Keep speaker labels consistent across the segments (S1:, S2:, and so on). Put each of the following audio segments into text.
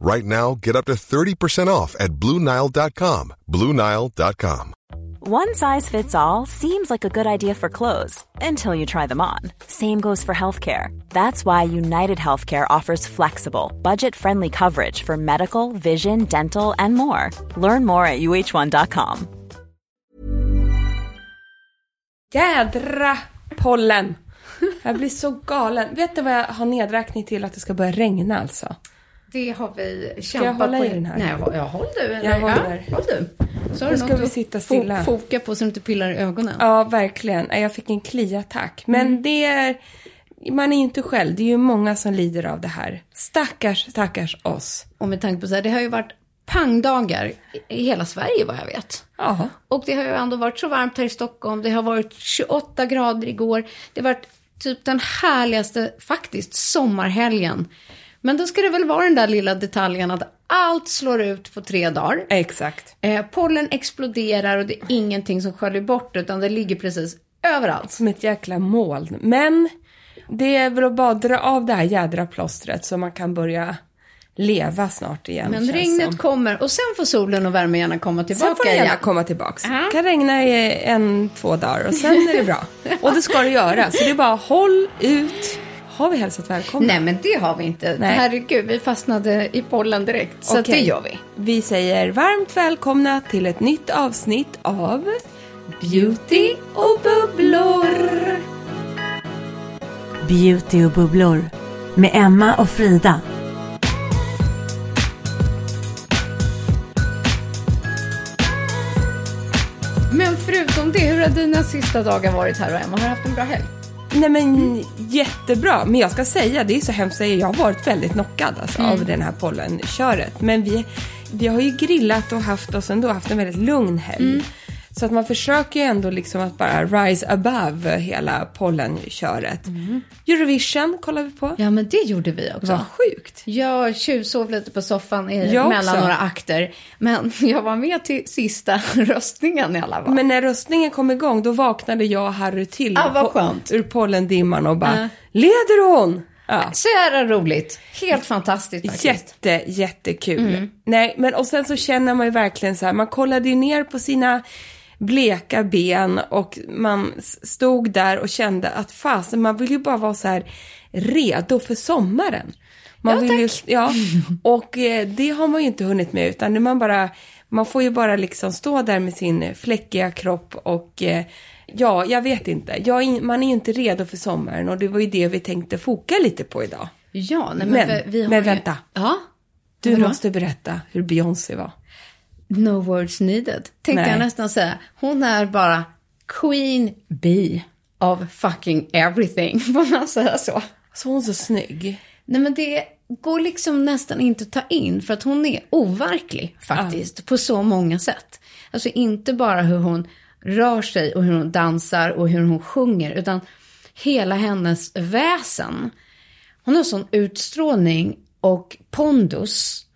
S1: Right now, get up to 30% off at BlueNile.com. BlueNile.com.
S2: One size fits all seems like a good idea for clothes until you try them on. Same goes for healthcare. That's why United Healthcare offers flexible, budget friendly coverage for medical, vision, dental, and more. Learn more at uh1.com.
S3: Jädra pollen! Jag blir så galen. Vet du vad jag har nedräkning till att det ska börja regna alltså?
S4: Det har vi
S3: jag
S4: kämpat
S3: hålla
S4: på.
S3: i den här?
S4: Nej, håll, ja, håll du.
S3: Jag håller.
S4: Ja, håll du. Så har
S3: Nu
S4: du
S3: ska vi sitta
S4: fo-
S3: stilla.
S4: foka på så du inte pillar i ögonen.
S3: Ja, verkligen. Jag fick en kliattack. Men
S4: Mm.
S3: det är... Man är ju inte själv. Det är ju många som lider av det här. Stackars, stackars oss.
S4: Och med tanke på så här, det har ju varit pangdagar i hela Sverige vad jag vet.
S3: Ja.
S4: Och det har ju ändå varit så varmt här i Stockholm. Det har varit 28 grader igår. Det har varit typ den härligaste, faktiskt, sommarhelgen. Men då ska det väl vara den där lilla detaljen att allt slår ut på tre dagar.
S3: Exakt.
S4: Eh, pollen exploderar och det är ingenting som sköljer bort utan det ligger precis överallt.
S3: Som ett jäkla moln. Men det är väl att bara dra av det här jädra plåstret så man kan börja leva snart igen.
S4: Men regnet
S3: som.
S4: kommer och sen får solen och värmen gärna komma
S3: Sen
S4: tillbaka
S3: får det gärna
S4: igen.
S3: komma tillbaks.
S4: Ja.
S3: Det kan regna i en, två dagar och sen är det bra. Och det ska det göra. Så det är bara håll ut. Har vi hälsat välkomna?
S4: Nej men det har vi inte.
S3: Nej.
S4: Herregud, vi fastnade i pollen direkt. Så
S3: Okej.
S4: det gör vi.
S3: Vi säger varmt välkomna till ett nytt avsnitt av Beauty och bubblor.
S5: Beauty och bubblor med Emma och Frida.
S4: Men förutom det, hur har dina sista dagar varit här och Emma? Har du haft en bra helg?
S3: Nej men jättebra. Men jag ska säga, det är så hemskt att jag har varit väldigt knockad alltså,
S4: Mm.
S3: av den här pollenköret. Men vi, vi har ju grillat och haft oss ändå haft en väldigt lugn helg.
S4: Mm.
S3: Så att man försöker ju ändå liksom att bara rise above hela pollenköret. Eurovision kollar vi på.
S4: Mm. Ja men det gjorde vi också.
S3: Vad sjukt.
S4: Jag tjuvsov lite på soffan i,
S3: Jag
S4: mellan
S3: också.
S4: några akter. Men jag var med till sista röstningen i alla fall.
S3: Men när röstningen kom igång då vaknade jag och Harry till
S4: Ah, vad skönt.
S3: ur pollendimman och bara,
S4: Ja.
S3: leder hon? Ja.
S4: Så jävla roligt. Helt fantastiskt faktiskt.
S3: Jätte, jättekul. Nej, men och sen så känner man ju verkligen så här, man kollade ju ner på sina bleka ben och man stod där och kände att fasen, man vill ju bara vara så här redo för sommaren. Man
S4: Ja,
S3: vill ju,
S4: tack.
S3: ja, och eh, det har man ju inte hunnit med utan det man bara, man får ju bara liksom stå där med sin fläckiga kropp och eh, ja, jag vet inte. Jag, man är ju inte redo för sommaren och det var ju det vi tänkte foka lite på idag.
S4: Ja, nej, men,
S3: Men-
S4: vi har
S3: men
S4: ju...
S3: vänta.
S4: Ja?
S3: Du
S4: Vadå?
S3: måste berätta hur Beyoncé var.
S4: No words needed. Tänkte
S3: Nej.
S4: jag nästan säga. Hon är bara Queen Bee of fucking everything. Får man säga så?
S3: Så hon är så snygg.
S4: Nej men det går liksom nästan inte att ta in för att hon är overklig faktiskt på så många sätt. Alltså inte bara hur hon rör sig och hur hon dansar och hur hon sjunger utan hela hennes väsen. Hon har sån utstrålning och pondus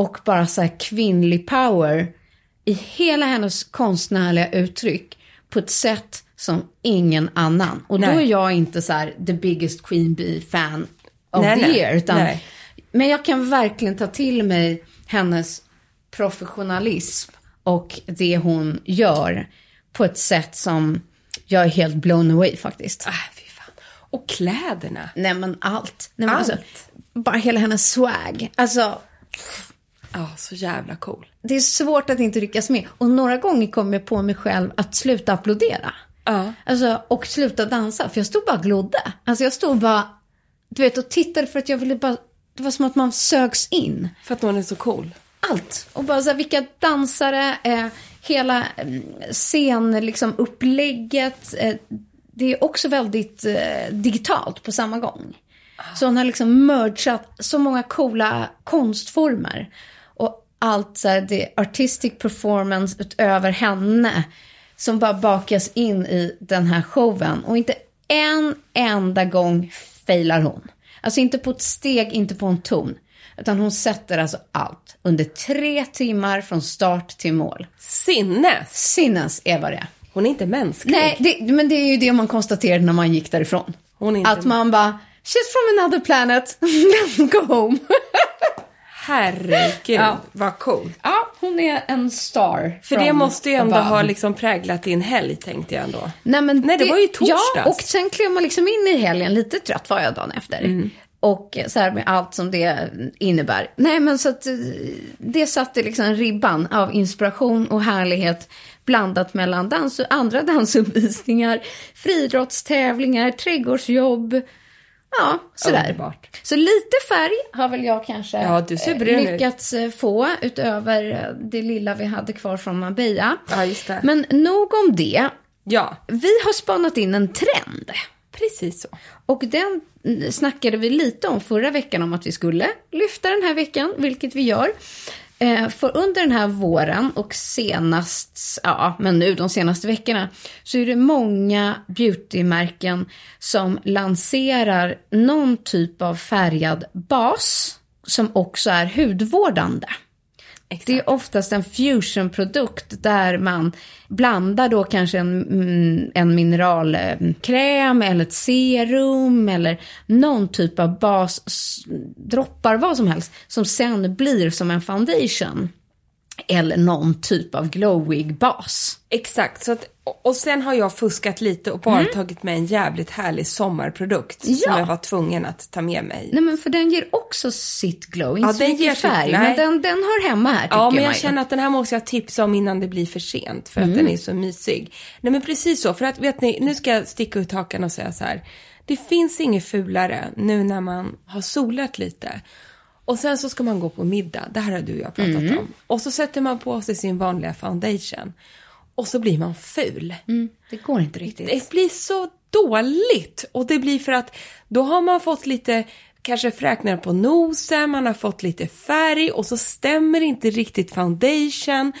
S4: och bara så här kvinnlig power i hela hennes konstnärliga uttryck på ett sätt som ingen annan. Och då
S3: Nej.
S4: är jag inte så här the biggest Queen Bee fan of
S3: Nej,
S4: the
S3: nej.
S4: year. Utan. Men jag kan verkligen ta till mig hennes professionalism och det hon gör på ett sätt som jag är helt blown away faktiskt.
S3: Ah, fy fan. Och kläderna.
S4: Nej men allt. Nej, men
S3: Allt.
S4: Alltså, bara hela hennes swag. Alltså,
S3: Ja, så jävla cool.
S4: Det är svårt att inte ryckas med. Och några gånger kom jag på mig själv att sluta applådera.
S3: Ja.
S4: Alltså, och sluta dansa, för jag stod bara och glodde. Alltså jag stod bara, du vet, och tittade för att jag ville bara, det var som att man sögs in.
S3: För att hon är så cool.
S4: Allt. Och bara så här, vilka dansare, eh, hela eh, scen, liksom upplägget. Eh, det är också väldigt eh, digitalt på samma gång. Så hon har liksom mergat så många coola konstformer. Allt så här, det artistic performance utöver henne. Som bara bakas in i den här showen. Och inte en enda gång failar hon. Alltså inte på ett steg, inte på en ton. Utan hon sätter alltså allt. Under tre timmar från start till mål.
S3: Sinnes!
S4: Sinnes är vad det är.
S3: Hon är inte mänsklig.
S4: Nej, det, men det är ju det man konstaterade när man gick därifrån.
S3: Hon är inte
S4: Att man bara, she's from another planet, go home.
S3: Herregud,
S4: Ja.
S3: vad cool.
S4: ja, hon är en star.
S3: För det måste ju ändå
S4: above.
S3: ha liksom präglat din helg, tänkte jag ändå.
S4: Nej, men
S3: Nej, det var ju torsdags.
S4: Ja, och sen klev man liksom in i helgen. Lite trött var jag dagen efter.
S3: Mm.
S4: Och så här med allt som det innebär. Nej, men så att eh, det satte liksom ribban av inspiration och härlighet blandat mellan dans och andra dansuppvisningar, friidrottstävlingar, trädgårdsjobb. Ja, sådär.
S3: Underbart.
S4: Så lite färg har väl jag kanske
S3: Ja,
S4: eh, lyckats eh, få utöver eh, det lilla vi hade kvar från Marbella.
S3: Ja, just det.
S4: Men nog om det.
S3: Ja,
S4: Vi har spanat in en trend.
S3: precis så.
S4: Och den mm, snackade vi lite om förra veckan om att vi skulle lyfta den här veckan, vilket vi gör. Eh, för under den här våren och senast, ja men nu de senaste veckorna, så är det många beautymärken som lanserar någon typ av färgad bas som också är hudvårdande. Det är oftast en fusionprodukt där man blandar då kanske en, mm, en mineralkräm eller ett serum eller någon typ av bas, droppar vad som helst, som sen blir som en foundation. Eller någon typ av glowig bas.
S3: Exakt. Så att, och- sen har jag fuskat lite och bara tagit med en jävligt härlig sommarprodukt som
S4: Ja.
S3: jag var tvungen att ta med mig.
S4: Nej men för den ger också sitt glow, inte
S3: Ja,
S4: så
S3: den
S4: mycket färg, men den, den hör hemma här tycker
S3: Ja, men jag
S4: ju.
S3: känner att den här måste jag tipsa om innan det blir för sent för att den är så mysig. Nej, men precis så. För att vet ni, nu ska jag sticka ut hakan och säga så här. Det finns inget fulare nu när man har solat lite. Och sen så ska man gå på middag. Det här har du och jag pratat om. Och så sätter man på sig sin vanliga foundation. Och så blir man ful.
S4: Det går inte riktigt.
S3: Det blir så dåligt. Och det blir för att då har man fått lite kanske fräknar på nosen, man har fått lite färg och så stämmer inte riktigt foundation.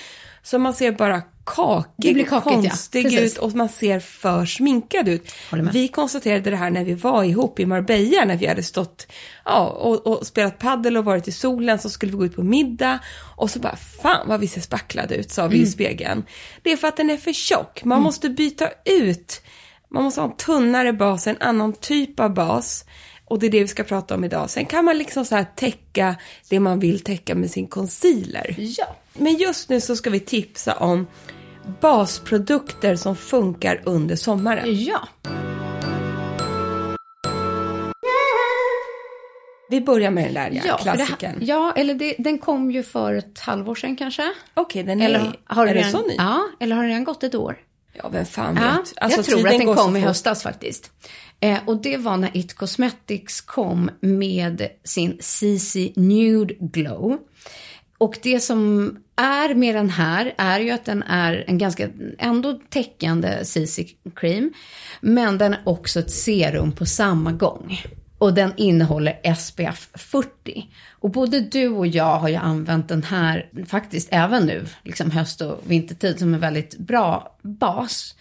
S3: Så man ser bara kakig
S4: blir
S3: och
S4: kakigt, ja.
S3: konstig
S4: Precis.
S3: ut och man ser för sminkad ut. Vi konstaterade det här när vi var ihop i Marbella när vi hade stått ja, och, och spelat paddel och varit i solen så skulle vi gå ut på middag och så bara fan vad vi ser spacklade ut sa vi
S4: Mm.
S3: i spegeln. Det är för att den är för tjock. Man måste byta ut. Man måste ha en tunnare bas, en annan typ av bas. Och det är det vi ska prata om idag. Sen kan man liksom så här täcka det man vill täcka med sin concealer.
S4: Ja.
S3: Men just nu så ska vi tipsa om basprodukter som funkar under sommaren.
S4: Ja.
S3: Vi börjar med den där ja, klassikern.
S4: ja, eller det, den kom ju för ett halvår sedan kanske.
S3: Okej, den är,
S4: Eller har
S3: är
S4: den
S3: den så ny?
S4: Ja, eller har den redan gått ett år?
S3: Ja, vem fan
S4: Ja,
S3: vet. Alltså,
S4: jag tror att den kom i höstas faktiskt. Eh, och det var när It Cosmetics kom med sin CC Nude Glow. Och det som är med den här är ju att den är en ganska ändå täckande CC cream. Men den är också ett serum på samma gång. Och den innehåller SPF 40. Och både du och jag har ju använt den här faktiskt även nu, liksom höst och vintertid, som en väldigt bra bas.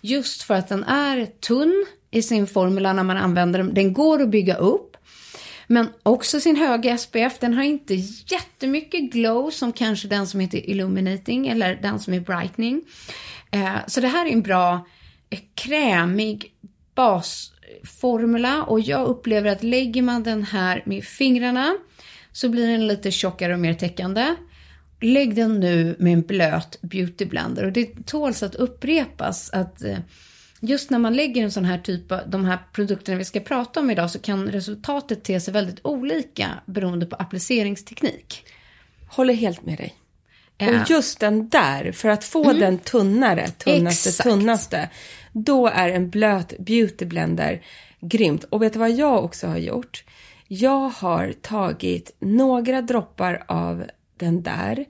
S4: Just för att den är tunn i sin formula när man använder den. Den går att bygga upp. Men också sin höga SPF, den har inte jättemycket glow som kanske den som heter Illuminating eller den som är Brightening. Eh, så det här är en bra eh, krämig basformula och jag upplever att lägger man den här med fingrarna så blir den lite tjockare och mer täckande. Lägg den nu med en blöt beautyblender och det tåls att upprepas att eh, just när man lägger en sån här typ av, de här produkterna vi ska prata om idag så kan resultatet te sig väldigt olika beroende på appliceringsteknik.
S3: Håller helt med dig.
S4: Ja.
S3: Och just den där, för att få den tunnare, tunnaste,
S4: Exakt.
S3: tunnaste, då är en blöt beauty blender grymt. Och vet du vad jag också har gjort? Jag har tagit några droppar av den där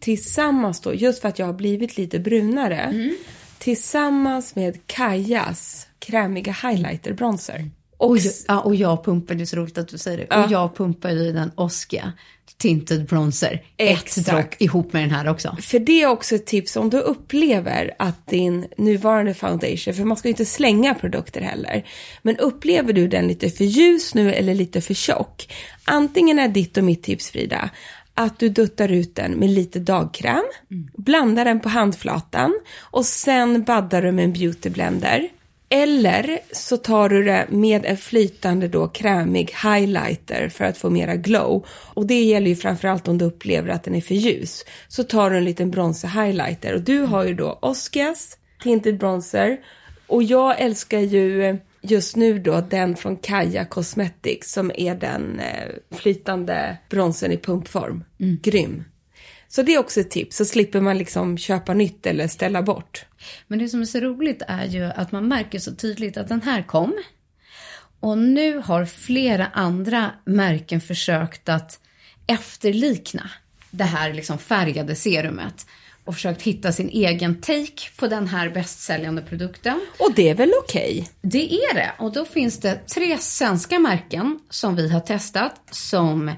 S3: tillsammans då, just för att jag har blivit lite brunare, tillsammans med Kajas krämiga highlighter bronzer. Och
S4: Och, jag, ja, och jag är så roligt att du säger det, och jag pumpar ju den Oskia Tinted Bronzer,
S3: Exakt.
S4: ett dropp ihop med den här också.
S3: För det är också ett tips om du upplever att din nuvarande foundation, för man ska ju inte slänga produkter heller, men upplever du den lite för ljus nu eller lite för tjock, antingen är ditt och mitt tips Frida, att du duttar ut den med lite dagkräm, blandar den på handflatan och sen baddar du med en beautyblender. Eller så tar du det med en flytande då krämig highlighter för att få mera glow. Och det gäller ju framförallt om du upplever att den är för ljus. Så tar du en liten bronzer highlighter och du har ju då Oscars Tinted Bronzer och jag älskar ju just nu då den från Kaja Cosmetics som är den eh, flytande bronzern i pumpform. Grym. Så det är också ett tips, så slipper man liksom köpa nytt eller ställa bort.
S4: Men det som är så roligt är ju att man märker så tydligt att den här kom. Och nu har flera andra märken försökt att efterlikna det här liksom färgade serumet. Och försökt hitta sin egen take på den här bästsäljande produkten.
S3: Och det är väl okej?
S4: Det är det. Och då finns det tre svenska märken som vi har testat som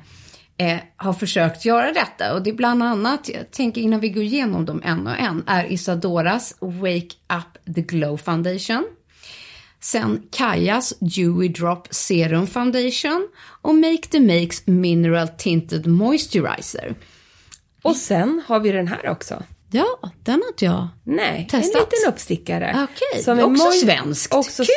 S4: eh, har försökt göra detta. Och det är bland annat, jag tänker innan vi går igenom dem en och en, är Isadoras Wake Up The Glow Foundation. Sen Kajas Dewy Drop Serum Foundation och Make The Makes Mineral Tinted Moisturizer.
S3: Och sen har vi den här också.
S4: Ja, den har inte jag.
S3: Nej,
S4: Testat.
S3: en liten uppstickare.
S4: Okej,
S3: Som är
S4: också svenskt.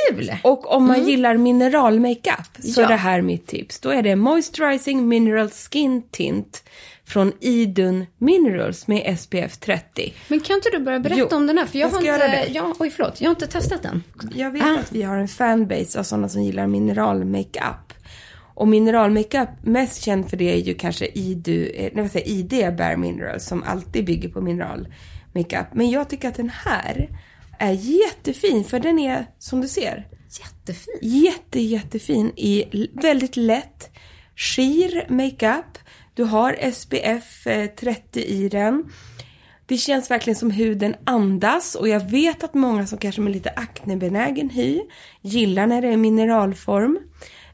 S4: Kul! Mm.
S3: Och om man gillar mineralmakeup så
S4: Ja.
S3: är det här mitt tips. Då är det Moisturizing Mineral Skin Tint från Idun Minerals med SPF 30.
S4: Men kan inte du börja berätta
S3: Jo,
S4: om den här? För jag,
S3: jag
S4: har inte. Jag, oj, förlåt, jag har inte testat den.
S3: Jag vet
S4: Ah.
S3: att vi har en fanbase av sådana som gillar mineralmakeup. Och mineralmakeup, mest känd för det är ju kanske Idu, eh, nej, vad säger, ID Bare Minerals som alltid bygger på mineralmakeup. Men jag tycker att den här är jättefin för den är, som du ser,
S4: Jättefin.
S3: jätte, jättefin i väldigt lätt skir makeup. Du har SPF eh, 30 i den. Det känns verkligen som huden andas och jag vet att många som kanske med lite aknebenägen hy gillar när det är mineralform.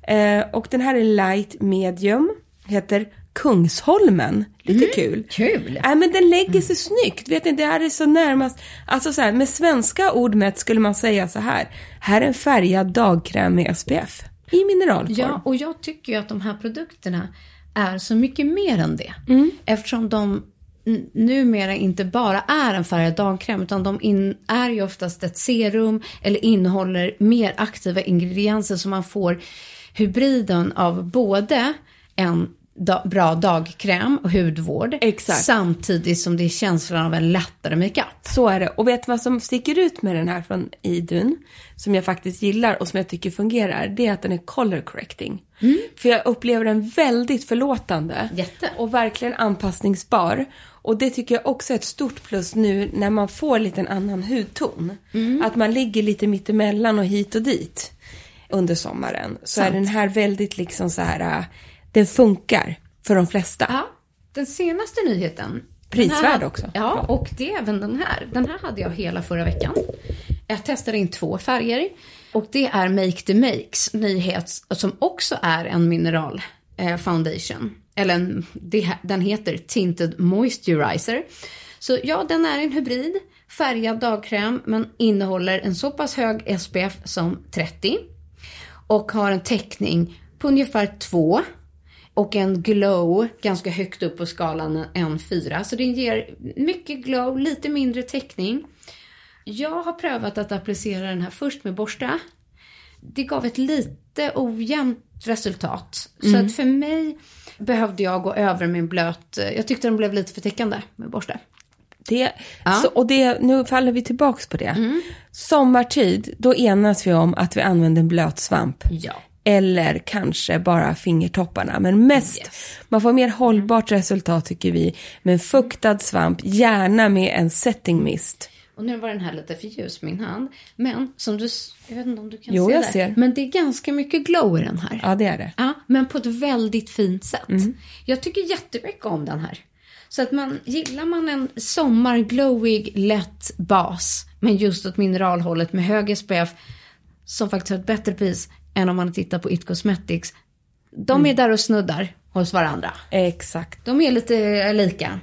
S3: Eh, och den här är light medium, heter Kungsholmen. Lite kul.
S4: Kul.
S3: Nej men den lägger sig snyggt. Vet ni, det här är så närmast, alltså så här, med svenska ord mätt skulle man säga så här. Här är en färgad dagkräm med SPF. I mineralform.
S4: Ja, och jag tycker ju att de här produkterna är så mycket mer än det. Eftersom de numera inte bara är en färgad dagkräm utan de in, är ju oftast ett serum eller innehåller mer aktiva ingredienser så man får hybriden av både en da, bra dagkräm och hudvård
S3: Exakt.
S4: samtidigt som det är känslan av en lättare makeup.
S3: Så är det. Och vet du vad som sticker ut med den här från Idun, som jag faktiskt gillar och som jag tycker fungerar, det är att den är color correcting. För jag upplever den väldigt förlåtande.
S4: Jätte.
S3: Och verkligen anpassningsbar. Och det tycker jag också är ett stort plus nu när man får lite en annan hudton. Att man ligger lite mittemellan och hit och dit under sommaren. Så
S4: Sant.
S3: är den här väldigt liksom så här, äh, den funkar för de flesta.
S4: Ja, den senaste nyheten.
S3: Prisvärd
S4: här,
S3: också.
S4: Ja, och det är även den här. Den här hade jag hela förra veckan. Jag testade in två färger. Och det är Make the Makes nyhet som också är en mineral eh, foundation. Eller en, den heter Tinted Moisturizer. Så ja, den är en hybrid, färgad dagkräm men innehåller en så pass hög SPF som 30 och har en täckning på ungefär 2 och en glow ganska högt upp på skalan än 4. Så den ger mycket glow, lite mindre täckning. Jag har prövat att applicera den här först med borste. Det gav ett lite ojämnt resultat. Så att för mig behövde jag gå över med en blöt, jag tyckte den blev lite för täckande med borste.
S3: Det,
S4: Ja.
S3: så, och det, nu faller vi tillbaks på det. Sommartid, då enas vi om att vi använder en blöt svamp.
S4: Ja.
S3: eller kanske bara fingertopparna. Men mest, man får mer hållbart resultat tycker vi med en fuktad svamp, gärna med en setting mist.
S4: Och nu var den här lite för ljus min hand. Men som du, jag vet inte om du kan
S3: Jo,
S4: se
S3: jag
S4: det.
S3: ser.
S4: Men det är ganska mycket glow i den här.
S3: Ja, det är det.
S4: Ja, men på ett väldigt fint sätt.
S3: Mm.
S4: Jag tycker jättemycket om den här. Så att man, gillar man en sommarglowig, lätt bas, men just åt mineralhållet med hög SPF, som faktiskt har ett bättre pris än om man tittar på It Cosmetics. De
S3: Mm.
S4: är där och snuddar hos varandra.
S3: Exakt.
S4: De är lite lika.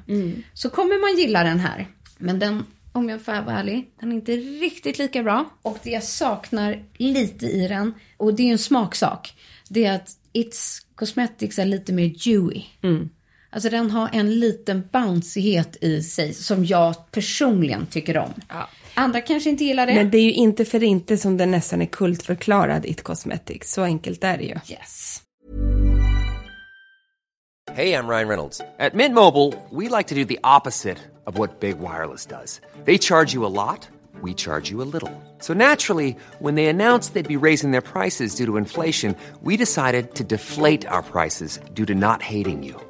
S4: Så kommer man gilla den här. Men den, om jag får vara ärlig, den är inte riktigt lika bra. Och det jag saknar lite i den, och det är ju en smaksak, det är att It's Cosmetics är lite mer dewy. Alltså den har en liten bouncyhet i sig som jag personligen tycker om. Andra kanske inte gillar det.
S3: Men det är ju inte för inte som den nästan är kultförklarad It Cosmetics. Så enkelt är det ju.
S4: Yes.
S6: Hey, I'm Ryan Reynolds. At Mint Mobile, we like to do the opposite of what Big Wireless does. They charge you a lot, we charge you a little. So naturally, when they announced they'd be raising their prices due to inflation, we decided to deflate our prices due to not hating you.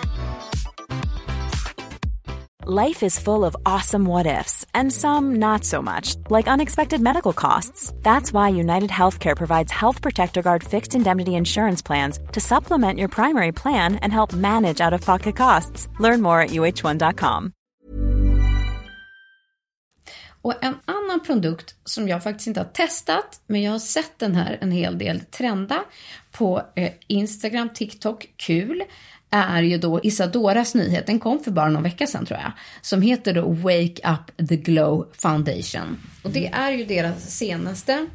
S2: Life is full of awesome what ifs, and some not so much, like unexpected medical costs. That's why United Healthcare provides Health Protector Guard fixed indemnity insurance plans to supplement your primary plan and help manage out of pocket costs. Learn more at uh1.com.
S4: Och en annan produkt som jag faktiskt inte har testat, men jag har sett den här en hel del trenda på eh, Instagram, TikTok, kul, är ju då Isadoras nyhet. Den kom för bara någon vecka sedan tror jag. Som heter då Wake Up The Glow Foundation. Och det är ju deras senaste.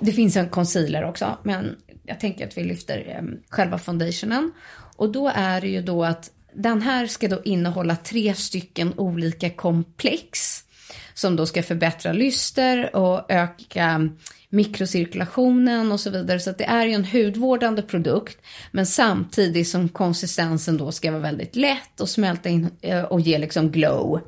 S4: Det finns en concealer också, men jag tänker att vi lyfter eh, själva foundationen. Och då är det ju då att den här ska då innehålla tre stycken olika komplex som då ska förbättra lyster och öka mikrocirkulationen och så vidare. Så att det är ju en hudvårdande produkt, men samtidigt som konsistensen då ska vara väldigt lätt och smälta in eh, och ge liksom glow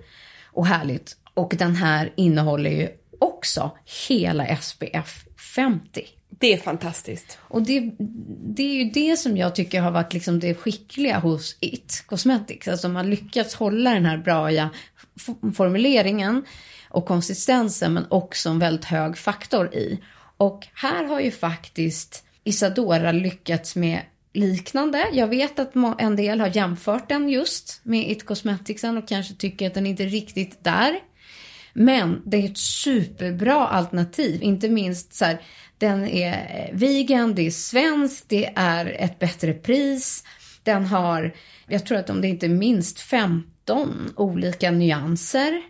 S4: och härligt. Och den här innehåller ju också hela SPF 50.
S3: Det är fantastiskt.
S4: Och det, det är ju det som jag tycker har varit liksom det skickliga hos It Cosmetics. Alltså man lyckats hålla den här bra formuleringen och konsistensen men också en väldigt hög faktor i. Och här har ju faktiskt Isadora lyckats med liknande. Jag vet att en del har jämfört den just med It Cosmeticsen och kanske tycker att den inte är riktigt där. Men det är ett superbra alternativ, inte minst så här, den är eh, vegan, det är svenskt, det är ett bättre pris. Den har, jag tror att om det inte är minst 15 olika nyanser.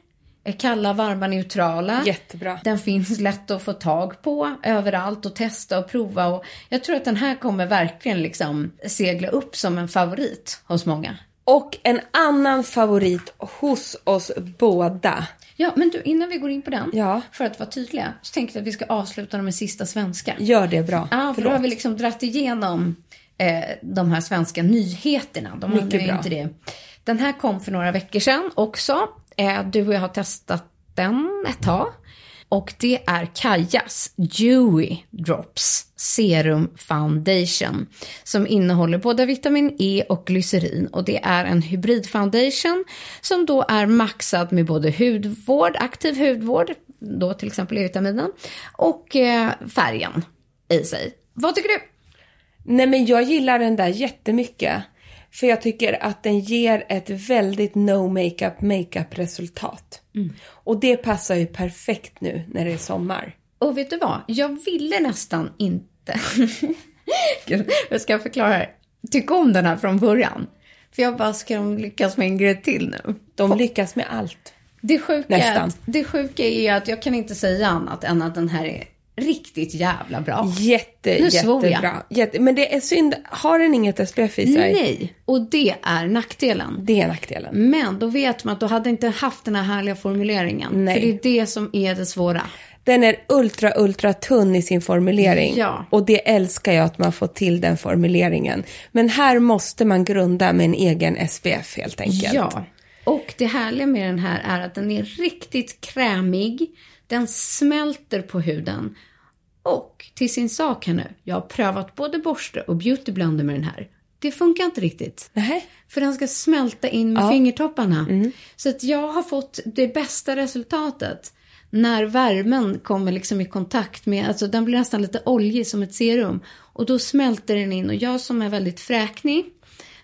S4: Eh, Kalla, varma, neutrala.
S3: Jättebra.
S4: Den finns lätt att få tag på överallt och testa och prova. Och jag tror att den här kommer verkligen liksom segla upp som en favorit hos många.
S3: Och en annan favorit hos oss båda.
S4: Ja, men du, innan vi går in på den,
S3: Ja.
S4: för att vara tydliga, så tänkte jag att vi ska avsluta med sista svenska.
S3: Gör det bra.
S4: Ja, för då har vi liksom dratt igenom eh, de här svenska nyheterna. De
S3: Mycket bra.
S4: inte det. Den här kom för några veckor sedan också. Eh, du och jag har testat den ett tag. Och det är Kajas Dewy Drops Serum Foundation. Som innehåller både vitamin E och glycerin. Och det är en hybrid foundation som då är maxad med både hudvård, aktiv hudvård, då till exempel E-vitaminen, och eh, färgen i sig. Vad tycker du?
S3: Nej men jag gillar den där jättemycket. För jag tycker att den ger ett väldigt no makeup makeup resultat. Och det passar ju perfekt nu när det är sommar.
S4: Och vet du vad? Jag ville nästan inte... Gud, jag ska förklara här. tycka om den här från början. För jag bara, ska de lyckas med en grej till nu?
S3: De lyckas med allt.
S4: Det sjuka, är
S3: Nästan.
S4: att, det sjuka är att jag kan inte säga annat än att den här är riktigt jävla bra.
S3: Jätte,
S4: Nu
S3: jättebra. Jätte, men det är synd, har den inget SPF i sig?
S4: Nej, och det är nackdelen.
S3: Det är nackdelen.
S4: Men då vet man att du hade inte haft den här härliga formuleringen.
S3: Nej.
S4: För det är det som är det svåra.
S3: Den är ultra, ultra tunn i sin formulering.
S4: Ja.
S3: Och det älskar jag att man får till den formuleringen. Men här måste man grunda med en egen SPF helt enkelt.
S4: Ja. Och det härliga med den här är att den är riktigt krämig. Den smälter på huden. Och till sin sak här nu, jag har prövat både borste och beautyblender med den här. Det funkar inte riktigt.
S3: Nähä.
S4: För den ska smälta in med fingertopparna. Så att jag har fått det bästa resultatet. När värmen kommer liksom i kontakt med, alltså den blir nästan lite oljig som ett serum. Och då smälter den in och jag som är väldigt fräknig.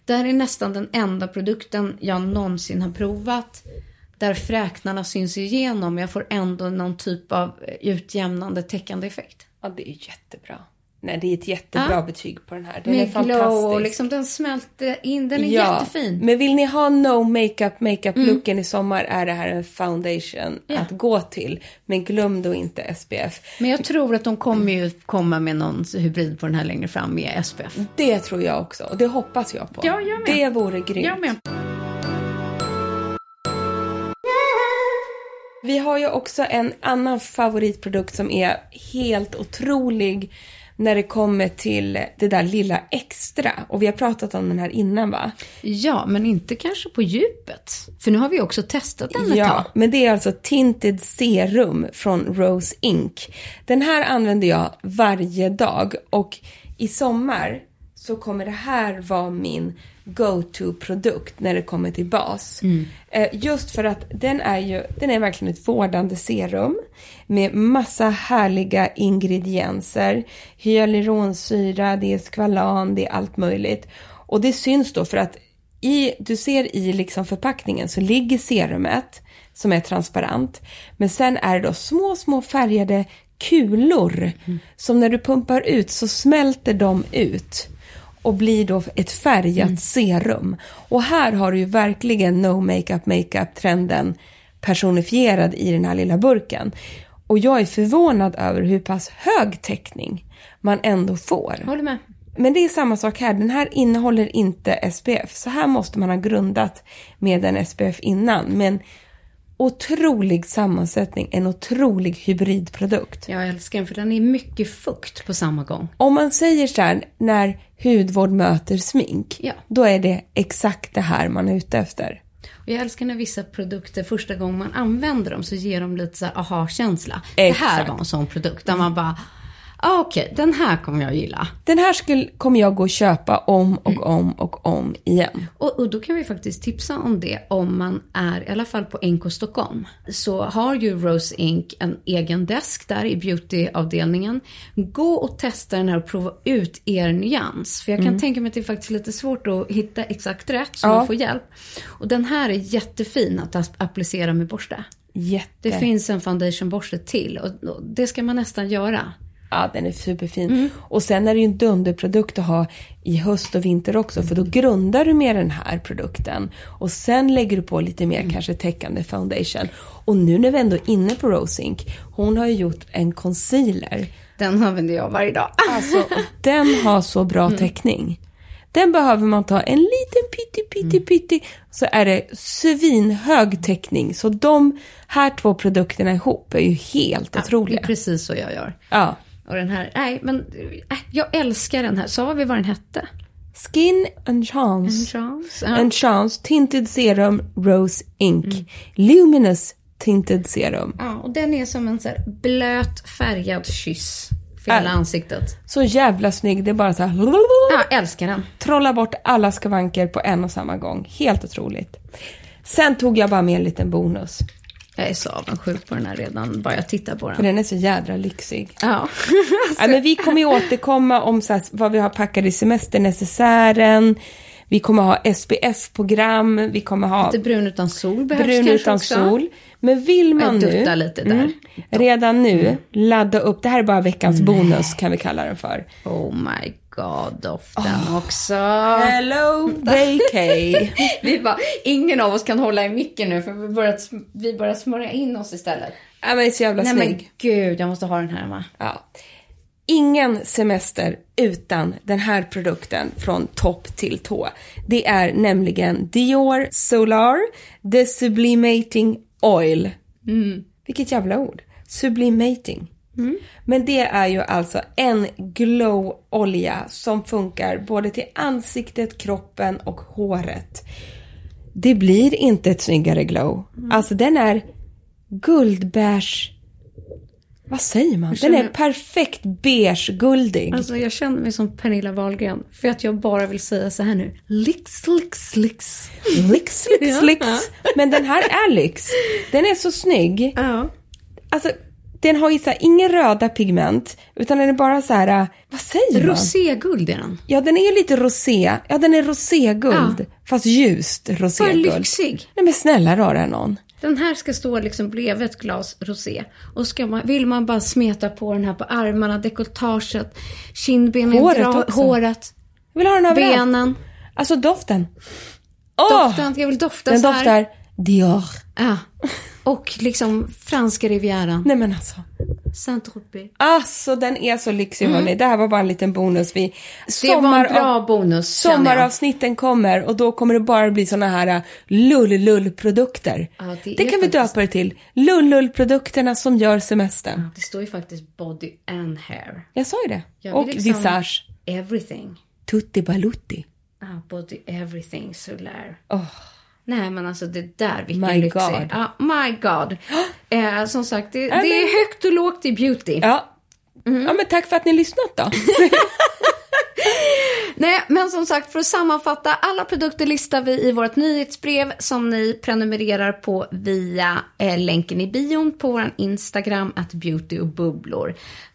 S4: Det här är nästan den enda produkten jag någonsin har provat. Där fräknarna syns igenom. Jag får ändå någon typ av utjämnande täckande effekt.
S3: Ja, det är jättebra. Nej, det är ett jättebra
S4: Ja.
S3: betyg på den här. Den är
S4: Med
S3: fantastisk.
S4: glow liksom den smälter in. Den är jättefin.
S3: Men vill ni ha no makeup makeup looken i sommar är det här en foundation att gå till. Men glöm då inte SPF.
S4: Men jag tror att de kommer ju komma med någon hybrid på den här längre fram med SPF.
S3: Det tror jag också och det hoppas jag på.
S4: Ja, jag med.
S3: Det vore grymt.
S4: Jag med.
S3: Vi har ju också en annan favoritprodukt som är helt otrolig när det kommer till det där lilla extra. Och vi har pratat om den här innan va?
S4: Ja, men inte kanske på djupet. För nu har vi också testat den ett
S3: Ja,
S4: tag.
S3: men det är alltså Tinted Serum från Rose Inc. Den här använder jag varje dag och i sommar så kommer det här vara min go-to-produkt när det kommer till bas. Eh, just för att den är ju, den är verkligen ett vårdande serum med massa härliga ingredienser. Hyaluronsyra, det är skvalan, det är allt möjligt. Och det syns då för att i, du ser i liksom förpackningen så ligger serumet som är transparent. Men sen är det då små, små färgade kulor som när du pumpar ut så smälter de ut och blir då ett färgat serum. Och här har du ju verkligen no makeup makeup trenden personifierad i den här lilla burken. Och jag är förvånad över hur pass hög täckning man ändå får.
S4: Håller med.
S3: Men det är samma sak här, den här innehåller inte SPF. Så här måste man ha grundat med en SPF innan. Men otrolig sammansättning, en otrolig hybridprodukt.
S4: Jag älskar den för den är mycket fukt på samma gång.
S3: Om man säger så här, när hudvård möter smink,
S4: Ja.
S3: då är det exakt det här man är ute efter.
S4: Och jag älskar när vissa produkter första gången man använder dem så ger de lite så aha-känsla. Det här var en sån produkt där man bara, ah, okej, den här kommer jag gilla.
S3: Den här skulle, kommer jag gå och köpa om och om och om igen.
S4: Och, och då kan vi faktiskt tipsa om det om man är, i alla fall på NK Stockholm, så har ju Rose Inc en egen desk där i beautyavdelningen. Gå och testa den här och prova ut er nyans. För jag kan tänka mig att det är faktiskt lite svårt att hitta exakt rätt så
S3: Ja.
S4: man får hjälp. Och den här är jättefin att applicera med borste.
S3: Jätte.
S4: Det finns en foundationborste till och det ska man nästan göra.
S3: Ja, den är superfin. Och sen är det ju en dunderprodukt att ha i höst och vinter också, för då grundar du med den här produkten. Och sen lägger du på lite mer kanske täckande foundation. Och nu när vi ändå är inne på Rosink, hon har ju gjort en concealer.
S4: Den använder jag varje dag.
S3: Alltså, den har så bra täckning. Den behöver man ta en liten pytti, pytti, pytti, så är det svinhög täckning. Så de här två produkterna ihop är ju helt
S4: Det
S3: otroliga.
S4: är precis så jag gör.
S3: Ja.
S4: Och den här, nej men äh, jag älskar den här. Sa vi vad den hette?
S3: Skin and Chance. And Chance Tinted Serum Rose Ink. Luminous Tinted Serum.
S4: Ja, och den är som en så blöt färgad kyss för hela
S3: Ja.
S4: ansiktet.
S3: Så jävla snygg. Det är bara så här...
S4: Ja, älskar den.
S3: Trolla bort alla skavanker på en och samma gång. Helt otroligt. Sen tog jag bara med en liten bonus.
S4: Jag är så avundsjuk på den här redan, bara jag tittar på
S3: För
S4: den.
S3: den är så jädra lyxig.
S4: Ja.
S3: Ja, men vi kommer ju återkomma om så här, vad vi har packat i semesternecessären. Vi kommer ha SPF-program. Vi kommer ha
S4: Lite brun utan sol behövs
S3: brun utan
S4: också.
S3: sol. Men vill man nu, Mm.
S4: lite där.
S3: redan nu ladda upp, det här är bara veckans bonus kan vi kalla den för.
S4: Oh my god, doften också.
S3: Hello vacay.
S4: Vi bara, ingen av oss kan hålla i micken nu för vi börjar, vi börjar smörja in oss istället.
S3: ja, men så jävla
S4: Nej
S3: snygg.
S4: men gud, jag måste ha den här hemma.
S3: Ja. Ingen semester utan den här produkten från topp till tå. Det är nämligen Dior Solar The Sublimating Oil. Vilket jävla ord. Sublimating. Men det är ju alltså en glow-olja som funkar både till ansiktet, kroppen och håret. Det blir inte ett snyggare glow. Alltså den är guldbeige vad säger man? Den
S4: känner-
S3: är perfekt beige-guldig.
S4: Alltså jag känner mig som Pernilla Wahlgren för att jag bara vill säga så här nu.
S3: Lyx, lyx, lyx. Men den här är lyx. Den är så snygg.
S4: Ja.
S3: Alltså, den har ju så här, inga röda pigment, utan den är bara så här, äh, vad säger man?
S4: Roséguld är den.
S3: Ja, den är lite rosé. Ja, den är roséguld. Fast ljust roséguld.
S4: lyxig.
S3: Nej men snälla rara någon.
S4: Den här ska stå liksom bredvid ett glas rosé. Och ska man, vill man bara smeta på den här på armarna, dekolletaget, kindbenen,
S3: Håret
S4: dra-
S3: också.
S4: håret,
S3: Jag vill ha den överallt.
S4: benen.
S3: Alltså doften. Åh!
S4: Doften, jag vill dofta
S3: Den
S4: så här.
S3: doftar Dior.
S4: Ja. Och liksom franska rivieran.
S3: Nej men alltså.
S4: Saint-Tropez.
S3: Alltså den är så lyxig hörni. Det här var bara en liten bonus. Vi
S4: Det var en bra bonus.
S3: Sommaravsnitten kommer och då kommer det bara bli såna här äh, lull-lull-produkter.
S4: Ja, det
S3: det kan vi döpa det till. Lull-lull-produkterna som gör semestern.
S4: Det står ju faktiskt body and hair.
S3: Jag sa ju det.
S4: Jag
S3: och
S4: liksom-
S3: visage.
S4: Everything.
S3: Tutti balutti.
S4: Ah, body everything solär.
S3: Åh.
S4: Nej men alltså det där, vilken
S3: My
S4: lyxig.
S3: God.
S4: Ja, my god. Eh, som sagt, det, det är högt och lågt i beauty.
S3: Ja.
S4: Mm.
S3: ja, men tack för att ni lyssnat då.
S4: Nej, men som sagt, för att sammanfatta, alla produkter listar vi i vårt nyhetsbrev som ni prenumererar på via eh, länken i bion på vår Instagram, att beauty och bubblor.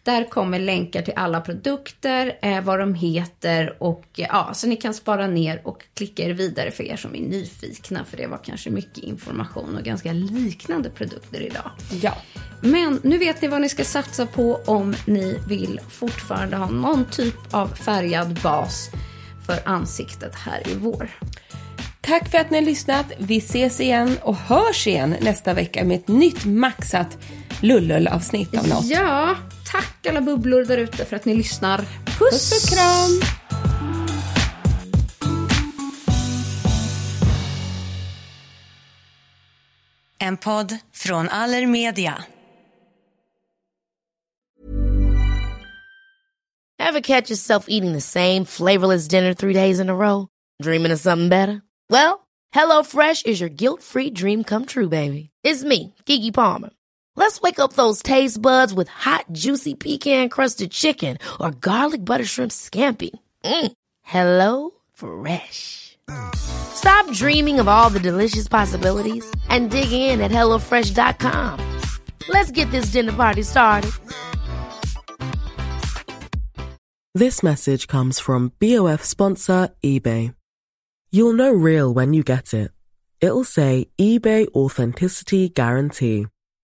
S4: Där kommer länkar till alla produkter, eh, vad de heter och eh, ja, så ni kan spara ner och klicka er vidare för er som är nyfikna, för det var kanske mycket information och ganska liknande produkter idag.
S3: ja.
S4: Men nu vet ni vad ni ska satsa på om ni vill fortfarande ha någon typ av färgad bas för ansiktet här i vår.
S3: Tack för att ni har lyssnat. Vi ses igen och hörs igen nästa vecka med ett nytt maxat lullull-avsnitt av något.
S4: Ja, tack alla bubblor där ute för att ni lyssnar. Puss!
S3: Puss och kram!
S5: En podd från Allermedia.
S7: Ever catch yourself eating the same flavorless dinner three days in a row? Dreaming of something better? Well, HelloFresh is your guilt-free dream come true, baby. It's me, Kiki Palmer. Let's wake up those taste buds with hot, juicy pecan-crusted chicken or garlic butter shrimp scampi. Mm. Hello Fresh. Stop dreaming of all the delicious possibilities and dig in at HelloFresh.com. Let's get this dinner party started.
S8: This message comes from BOF sponsor eBay. You'll know real when you get it. It'll say eBay Authenticity Guarantee.